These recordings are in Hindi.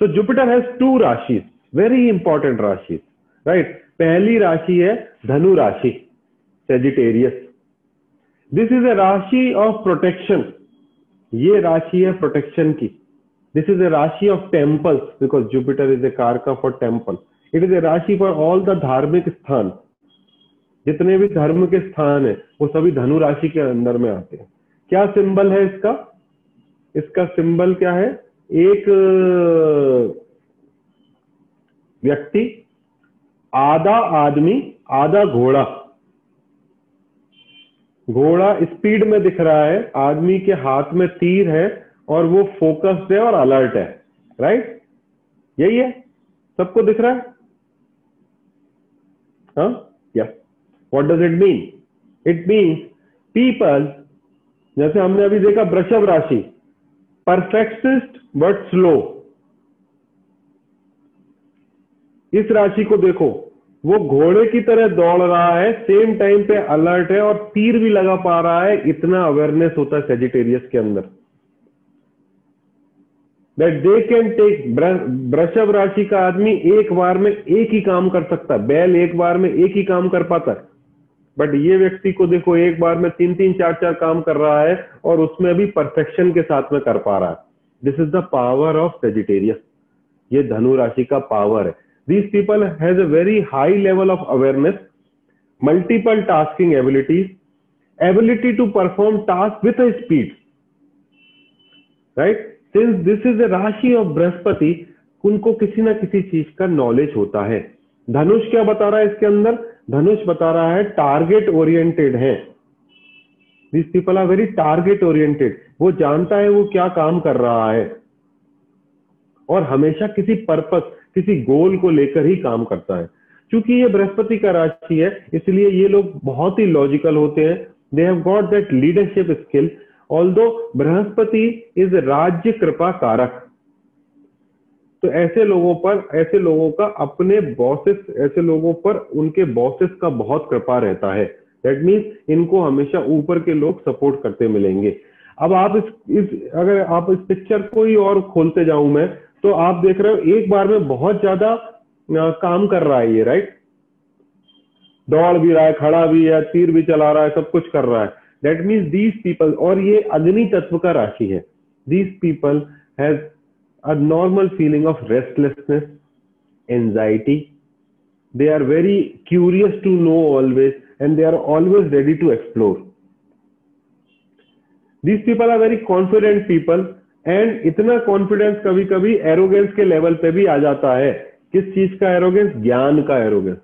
So Jupiter has two rashis, very important rashis, right? पहली राशि है धनु राशि Sagittarius this is a rashi of protection ये राशि है प्रोटेक्शन की this is a rashi of temples because Jupiter is a karaka for temple it is a rashi for all the धार्मिक स्थान जितने भी धर्म के स्थान है, वो सभी धनु राशि के अंदर में आते हैं। क्या सिंबल है इसका? इसका सिंबल क्या है? एक, व्यक्ति, आधा आदमी, आधा घोड़ा। घोड़ा स्पीड में दिख रहा है, आदमी के हाथ में तीर है और वो फोकस्ड है और अलर्ट है, राइट? यही है? सबको दिख रहा है? हाँ? Yeah. What does it mean it means people जैसे हमने अभी देखा वृषभ राशि परफेक्टिस्ट बट स्लो इस राशि को देखो, वो घोड़े की तरह दौड़ रहा है सेम टाइम पे अलर्ट है और तीर भी लगा पा रहा है, इतना अवेयरनेस होता है सेजिटेरियस के अंदर. दैट दे कैन टेक वृषभ राशि का आदमी एक बार में एक ही काम कर सकता है, बैल एक बार में एक ही काम कर पाता है. बट ये व्यक्ति को देखो, एक बार में तीन तीन, चार चार काम कर रहा है और उसमें भी परफेक्शन के साथ में कर पा रहा है। This is the power of Sagittarius ये धनु राशि का पावर है। This people has a very high level of awareness multiple tasking abilities ability to perform task with a speed right since this is a rashi of Brihaspati उनको किसी ना किसी चीज़ का नॉलेज होता है। धनुष क्या बता रहा है इसके अंदर? धनुष बता रहा है टारगेट ओरिएंटेड है। This people are very target oriented वो जानता है वो क्या काम कर रहा है। और हमेशा किसी पर्पस किसी गोल को लेकर ही काम करता है। क्योंकि ये बृहस्पति का राशि है, इसलिए ये लोग बहुत ही लॉजिकल होते हैं। They have got that leadership skill although Brihaspati is rajya kripa karaka तो ऐसे लोगों पर ऐसे लोगों का अपने बॉसेस ऐसे लोगों पर उनके बॉसेस का बहुत कृपा रहता है। दैट मीन्स इनको हमेशा ऊपर के लोग सपोर्ट करते मिलेंगे। अब आप इस, इस अगर आप इस पिक्चर को ही और खोलते जाऊँ मैं तो आप देख रहे हो एक बार में बहुत ज़्यादा काम कर रहा है ये राइट दौड़ भी रहा है खड़ा भी है तीर भी चला रहा है सब कुछ कर रहा है। दैट मीन्स दीज पीपल और ये अग्नि तत्व का राशि है। These people has a normal feeling of restlessness, anxiety. They are very curious to know always and they are always ready to explore. These people are very confident people and इतना कॉन्फिडेंस कभी कभी एरोगेंस के लेवल पे भी आ जाता है किस चीज़ का एरोगेंस ज्ञान का arrogance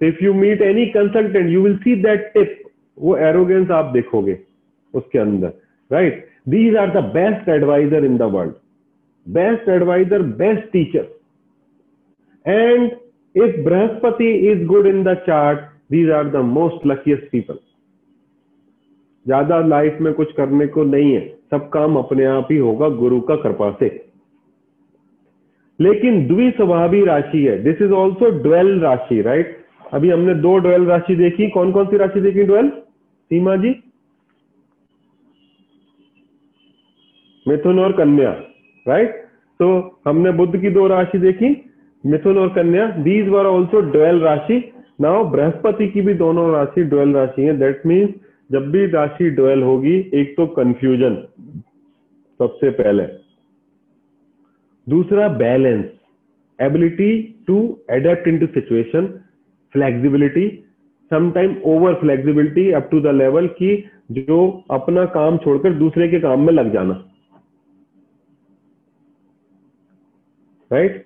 if you meet any consultant you will see that type वो एरोगेंस आप देखोगे उसके अंदर right right? These are the best advisor in the world. Best advisor, best teacher. And if Brahaspati is good in the chart, these are the most luckiest people. ज़्यादा लाइफ में कुछ करने को नहीं है सब काम अपने आप ही होगा गुरु का कृपा से लेकिन द्विस्वभावी राशि है दिस इज़ ऑल्सो ड्वेल राशि राइट अभी हमने दो ड्वेल राशि देखी कौन कौन सी राशि देखी ड्वेल सीमा जी मिथुन और कन्या राइट तो हमने बुद्ध की दो राशि देखी, मिथुन और कन्या दीज वर ऑल्सो ड्वेल राशि। नाउ बृहस्पति की भी दोनों राशि ड्वेल राशि है। दैट मीन्स जब भी राशि ड्वेल होगी, एक तो कंफ्यूजन सबसे पहले। दूसरा balance ability to adapt in to situation flexibility sometime over flexibility up to the level की जो अपना काम छोड़कर दूसरे के काम में लग जाना। राइट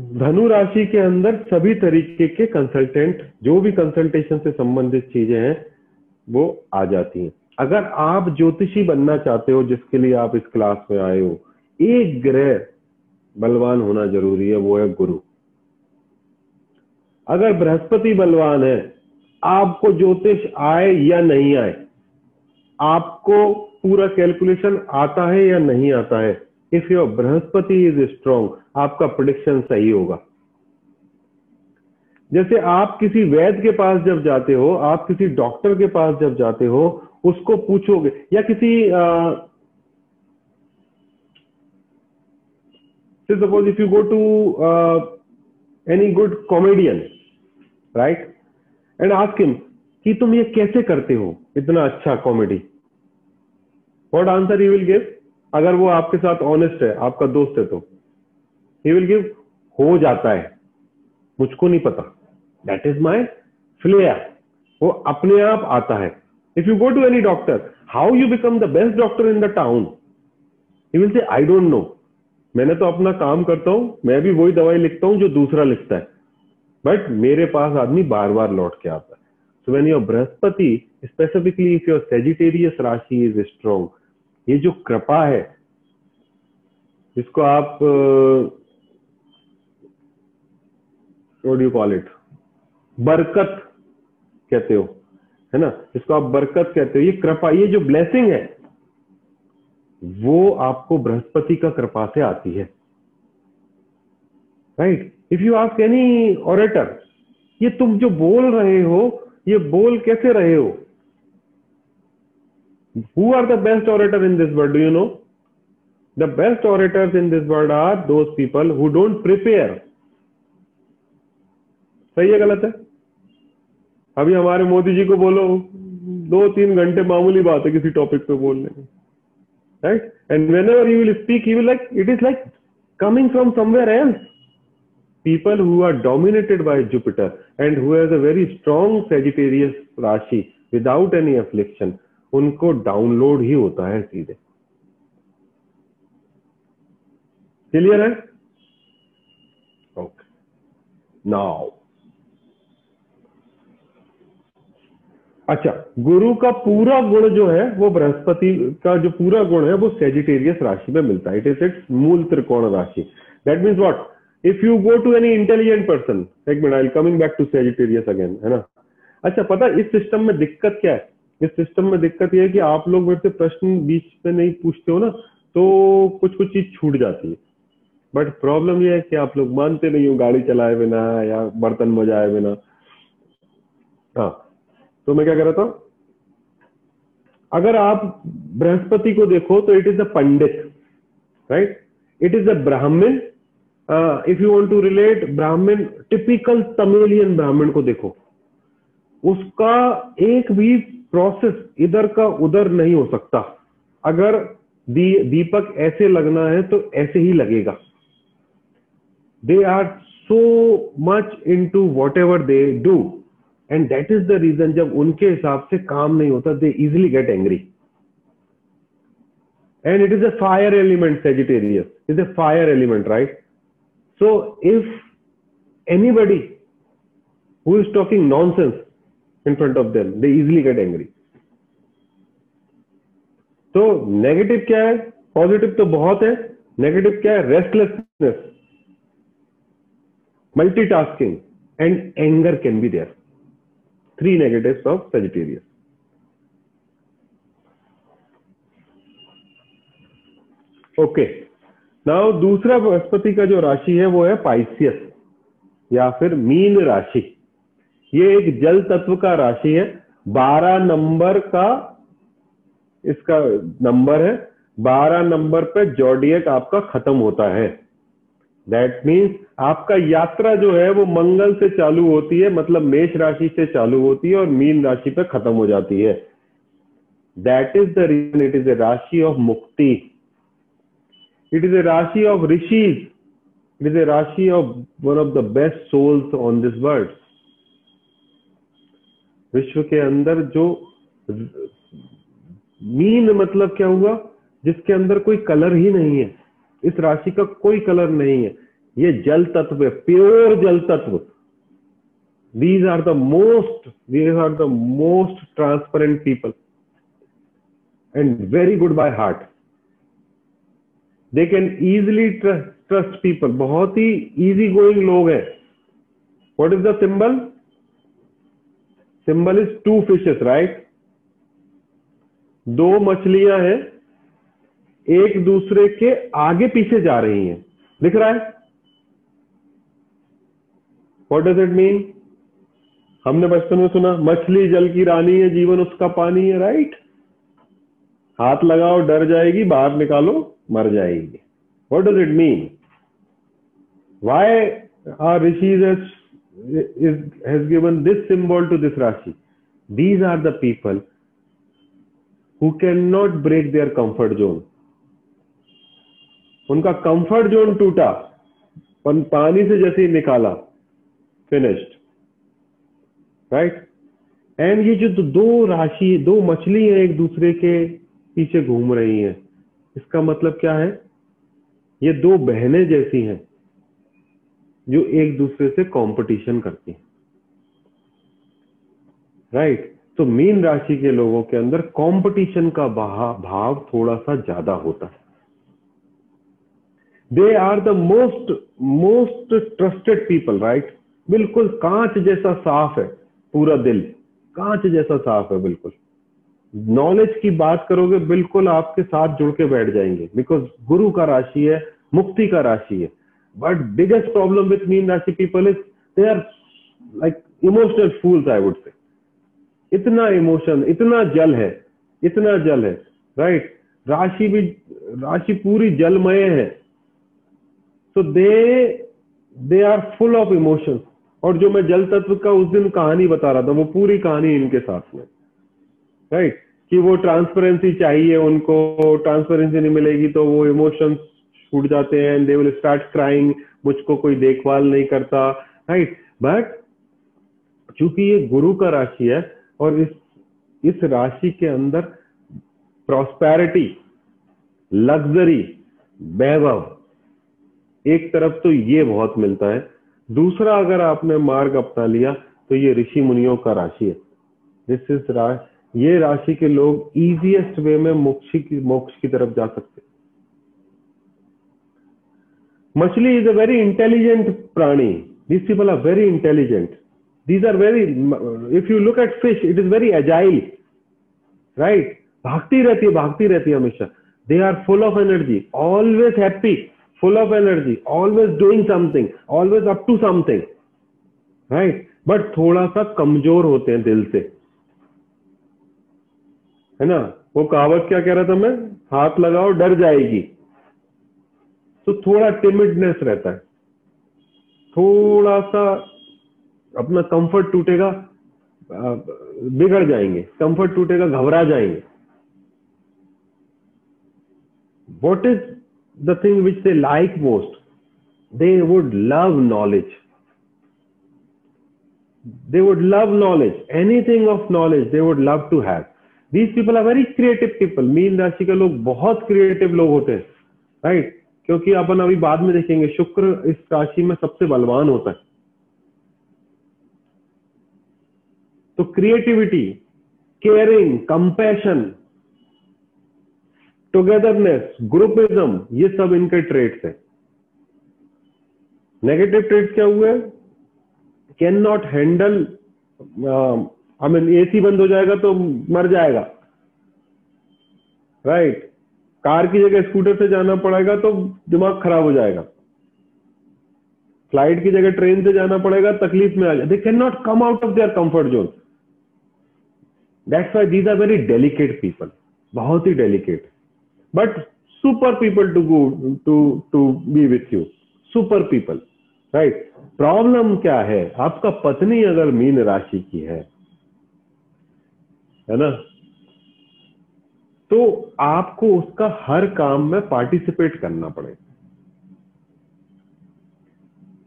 धनु राशि के अंदर सभी तरीके के कंसल्टेंट जो भी कंसल्टेशन से संबंधित चीज़ें हैं, वो आ जाती हैं। अगर आप ज्योतिषी बनना चाहते हो, जिसके लिए आप इस क्लास में आए हो, एक ग्रह बलवान होना ज़रूरी है, वो है गुरु। अगर बृहस्पति बलवान है, आपको ज्योतिष आए या नहीं आए, आपको पूरा कैलकुलेशन आता है या नहीं आता है if your Brihaspati is strong आपका प्रोडिक्शन सही होगा। जैसे आप किसी वैद्य के पास जब जाते हो, आप किसी डॉक्टर के पास जब जाते हो, उसको पूछोगे या किसी suppose if you go to any good comedian right and ask him कि तुम ये कैसे करते हो? इतना अच्छा comedy what answer you will give अगर वो आपके साथ ऑनेस्ट है, आपका दोस्त है तो। ही विल गिव हो जाता है। मुझको नहीं पता। दैट इज़ माई फ्लेयर वो अपने आप आता है। If you go to any doctor how you become the best doctor in the town he will say I don't no मैंने तो अपना काम करता हूँ, मैं भी वही दवाई लिखता हूँ जो दूसरा लिखता है। बट मेरे पास आदमी बार बार लौट के आता है। So when your Brihaspati specifically if your Sagittarius rashi is strong ये जो कृपा है जिसको आप यू कॉल इट बरकत कहते हो, है ना? इसको आप बरकत कहते हो। ये कृपा, ये जो ब्लेसिंग है, वो आपको बृहस्पति का कृपा से आती है। Right if you ask any orator ये तुम जो बोल रहे हो, ये बोल कैसे रहे हो? Who are the best orator in this world do you know the best orators in this world are those people who don't prepare सही है गलत है? अभी हमारे मोदी जी को बोलो दो तीन घंटे मामूली बात है किसी टॉपिक पे बोलने में right and whenever you will speak you like it is like coming from somewhere else. People who are dominated by Jupiter and who has a very strong Sagittarius Rashi without any affliction, उनको डाउनलोड ही होता है सीधे। क्लियर है? ओके नाउ अच्छा गुरु का पूरा गुण जो है, वो बृहस्पति का जो पूरा गुण है, वो सेजिटेरियस राशि में मिलता है। It is it's mool trikona rashi. That means what if you go to any intelligent person एक minute I coming back to Sagittarius again है ना? अच्छा पता इस सिस्टम में दिक्कत क्या है? इस सिस्टम में दिक्कत यह है कि आप लोग मेरे से प्रश्न बीच में नहीं पूछते हो ना तो कुछ कुछ चीज़ छूट जाती है। बट प्रॉब्लम यह है कि आप लोग मानते नहीं हो गाड़ी चलाए बिना या बर्तन मजाए बिना। हाँ तो मैं क्या कह रहा था अगर आप बृहस्पति को देखो तो it is a pandit right it is a Brahmin. If you want to relate Brahmin typical Tamilian Brahmin को देखो। उसका एक भी प्रोसेस इधर का उधर नहीं हो सकता। अगर दी, दीपक ऐसे लगना है तो ऐसे ही लगेगा। They are so much in to whatever they do and that is the reason जब उनके हिसाब से काम नहीं होता they easily get angry and it is a fire element Sagittarius is a fire element right so if anybody who is talking nonsense in front of them. They easily get angry. तो नेगेटिव क्या है? पॉजिटिव तो बहुत है. नेगेटिव क्या है? Restlessness multitasking and anger can be there three negatives of Sagittarius. Okay now दूसरा बृहस्पति का जो राशि है, वो है पाइसियस या फिर मीन राशि. ये एक जल तत्व का राशि है। बारह नंबर का इसका नंबर है। बारह नंबर पे जोडियक आपका खत्म होता है। दैट मीन्स आपका यात्रा जो है वो मंगल से चालू होती है मतलब मेष राशि से चालू होती है और मीन राशि पे खत्म हो जाती है। That is the reason it is a rashi of mukti. It is a rashi of rishis it is a rashi of one of the best souls on this world विश्व के अंदर जो मीन मतलब क्या हुआ? जिसके अंदर कोई कलर ही नहीं है। इस राशि का कोई कलर नहीं है। ये जल तत्व है, प्योर जल तत्व। These are the most these are the most transparent people and very good by heart they can easily trust people बहुत ही इजी गोइंग लोग हैं। What is the symbol symbol is two fishes right दो मछलियाँ हैं, एक दूसरे के आगे पीछे जा रही हैं। दिख रहा है? वॉट डज इट मीन हमने बचपन में सुना, मछली जल की रानी है, जीवन उसका पानी है राइट हाथ लगाओ, डर जाएगी, बाहर निकालो, मर जाएगी। What does it mean why are rishi has given this symbol to this rashi these are the people who cannot break their comfort zone उनका कंफर्ट जोन टूटा पानी से जैसे ही निकाला फिनिश्ड राइट एंड ये जो दो राशि दो मछली है एक दूसरे के पीछे घूम रही हैं इसका मतलब क्या है ये दो बहनें जैसी हैं जो एक दूसरे से कंपटीशन करती हैं। राइट तो मीन राशि के लोगों के अंदर कंपटीशन का भाव थोड़ा सा ज़्यादा होता है। They are the most most trusted people right बिल्कुल कांच जैसा साफ़ है, पूरा दिल। कांच जैसा साफ़ है, बिल्कुल। नॉलेज की बात करोगे, बिल्कुल आपके साथ जुड़ के बैठ जाएँगे। बिकॉज़ गुरु का राशि है, मुक्ति का राशि है। But biggest problem with Meen rashi people is they are like emotional fools I would say इतना इमोशन इतना जल है, इतना जल है राइट right? राशि भी, राशि पूरी जलमय है so they they are full of emotions और जो मैं जल तत्व का उस दिन कहानी बता रहा था, वो पूरी कहानी इनके साथ में राइट right? कि वो ट्रांसपेरेंसी चाहिए उनको ट्रांसपेरेंसी नहीं मिलेगी तो वो इमोशंस छूट जाते हैं and they will start crying मुझको कोई देखभाल नहीं करता राइट बट चूँकि ये गुरु का राशि है और इस इस राशि के अंदर प्रॉस्पेरिटी लग्जरी वैभव, एक तरफ़ तो ये बहुत मिलता है, दूसरा अगर आपने मार्ग अपना लिया तो ये ऋषि मुनियों का राशि है। दिस इज़ राशि ये राशि के लोग इजीएस्ट वे में मोक्ष की मोक्ष की तरफ़ जा सकते मछली इज़ अ वेरी इंटेलिजेंट प्राणी these people are very intelligent these are very if you look at fish it is very agile right भागती रहती है भागती रहती है हमेशा they are full of energy always happy full of energy always doing something always up to something right but थोड़ा सा कमज़ोर होते हैं दिल से है ना वो कहावत क्या कह रहा था मैं हाथ लगाओ डर जाएगी तो थोड़ा टिमिडनेस रहता है। थोड़ा सा अपना कंफर्ट टूटेगा बिगड़ जाएँगे। कंफर्ट टूटेगा, घबरा जाएँगे। What is the thing which they like most they would love knowledge they would love knowledge anything of knowledge they would love to have these people are very creative people mean राशि के लोग बहुत क्रिएटिव लोग होते हैं राइट right? क्योंकि अपन अभी बाद में देखेंगे, शुक्र इस राशि में सबसे बलवान होता है। तो creativity caring compassion togetherness groupism ये सब इनके ट्रेड्स है। नेगेटिव ट्रेड्स क्या हुए? Cannot handle I mean AC बंद हो जाएगा तो मर जाएगा। Right right. कार की जगह स्कूटर से जाना पड़ेगा तो दिमाग खराब हो जाएगा। फ़्लाइट की जगह ट्रेन से जाना पड़ेगा, तकलीफ़ में आ जाए they cannot come out of their comfort zone that's why these are very delicate people बहुत ही delicate but super people to go to to be with you super people right problem क्या है? आपका पत्नी अगर मीन राशि की है है ना? तो आपको उसका हर काम में पार्टिसिपेट करना पड़ेगा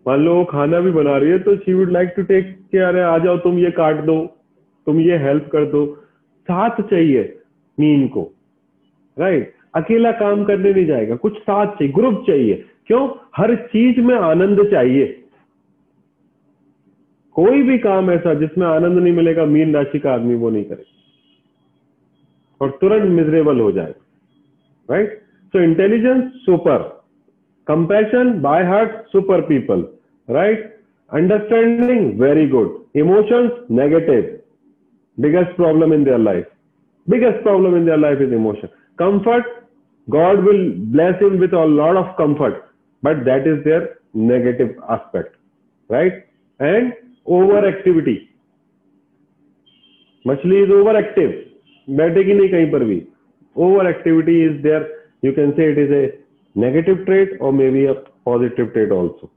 मान लो खाना भी बना रही है तो she would like to take care आ जाओ, तुम ये काट दो, तुम ये हेल्प कर दो। साथ चाहिए मीन को राइट अकेला काम करने नहीं जाएगा, कुछ साथ चाहिए ग्रुप चाहिए। क्यों? हर चीज़ में आनंद चाहिए। कोई भी काम ऐसा जिसमें आनंद नहीं मिलेगा, मीन राशि का आदमी वो नहीं करेगा और तुरंत मिजरेबल हो जाए right so intelligence super compassion by heart super people right understanding very good emotions negative biggest problem in their life biggest problem in their life is emotion comfort God will bless him with all lord of comfort but that is their negative aspect right and over activity मछली इज़ ओवर एक्टिव बैठेगी नहीं कहीं पर भी। Over activity is there you can say it is a negative trait और may be a positive trait also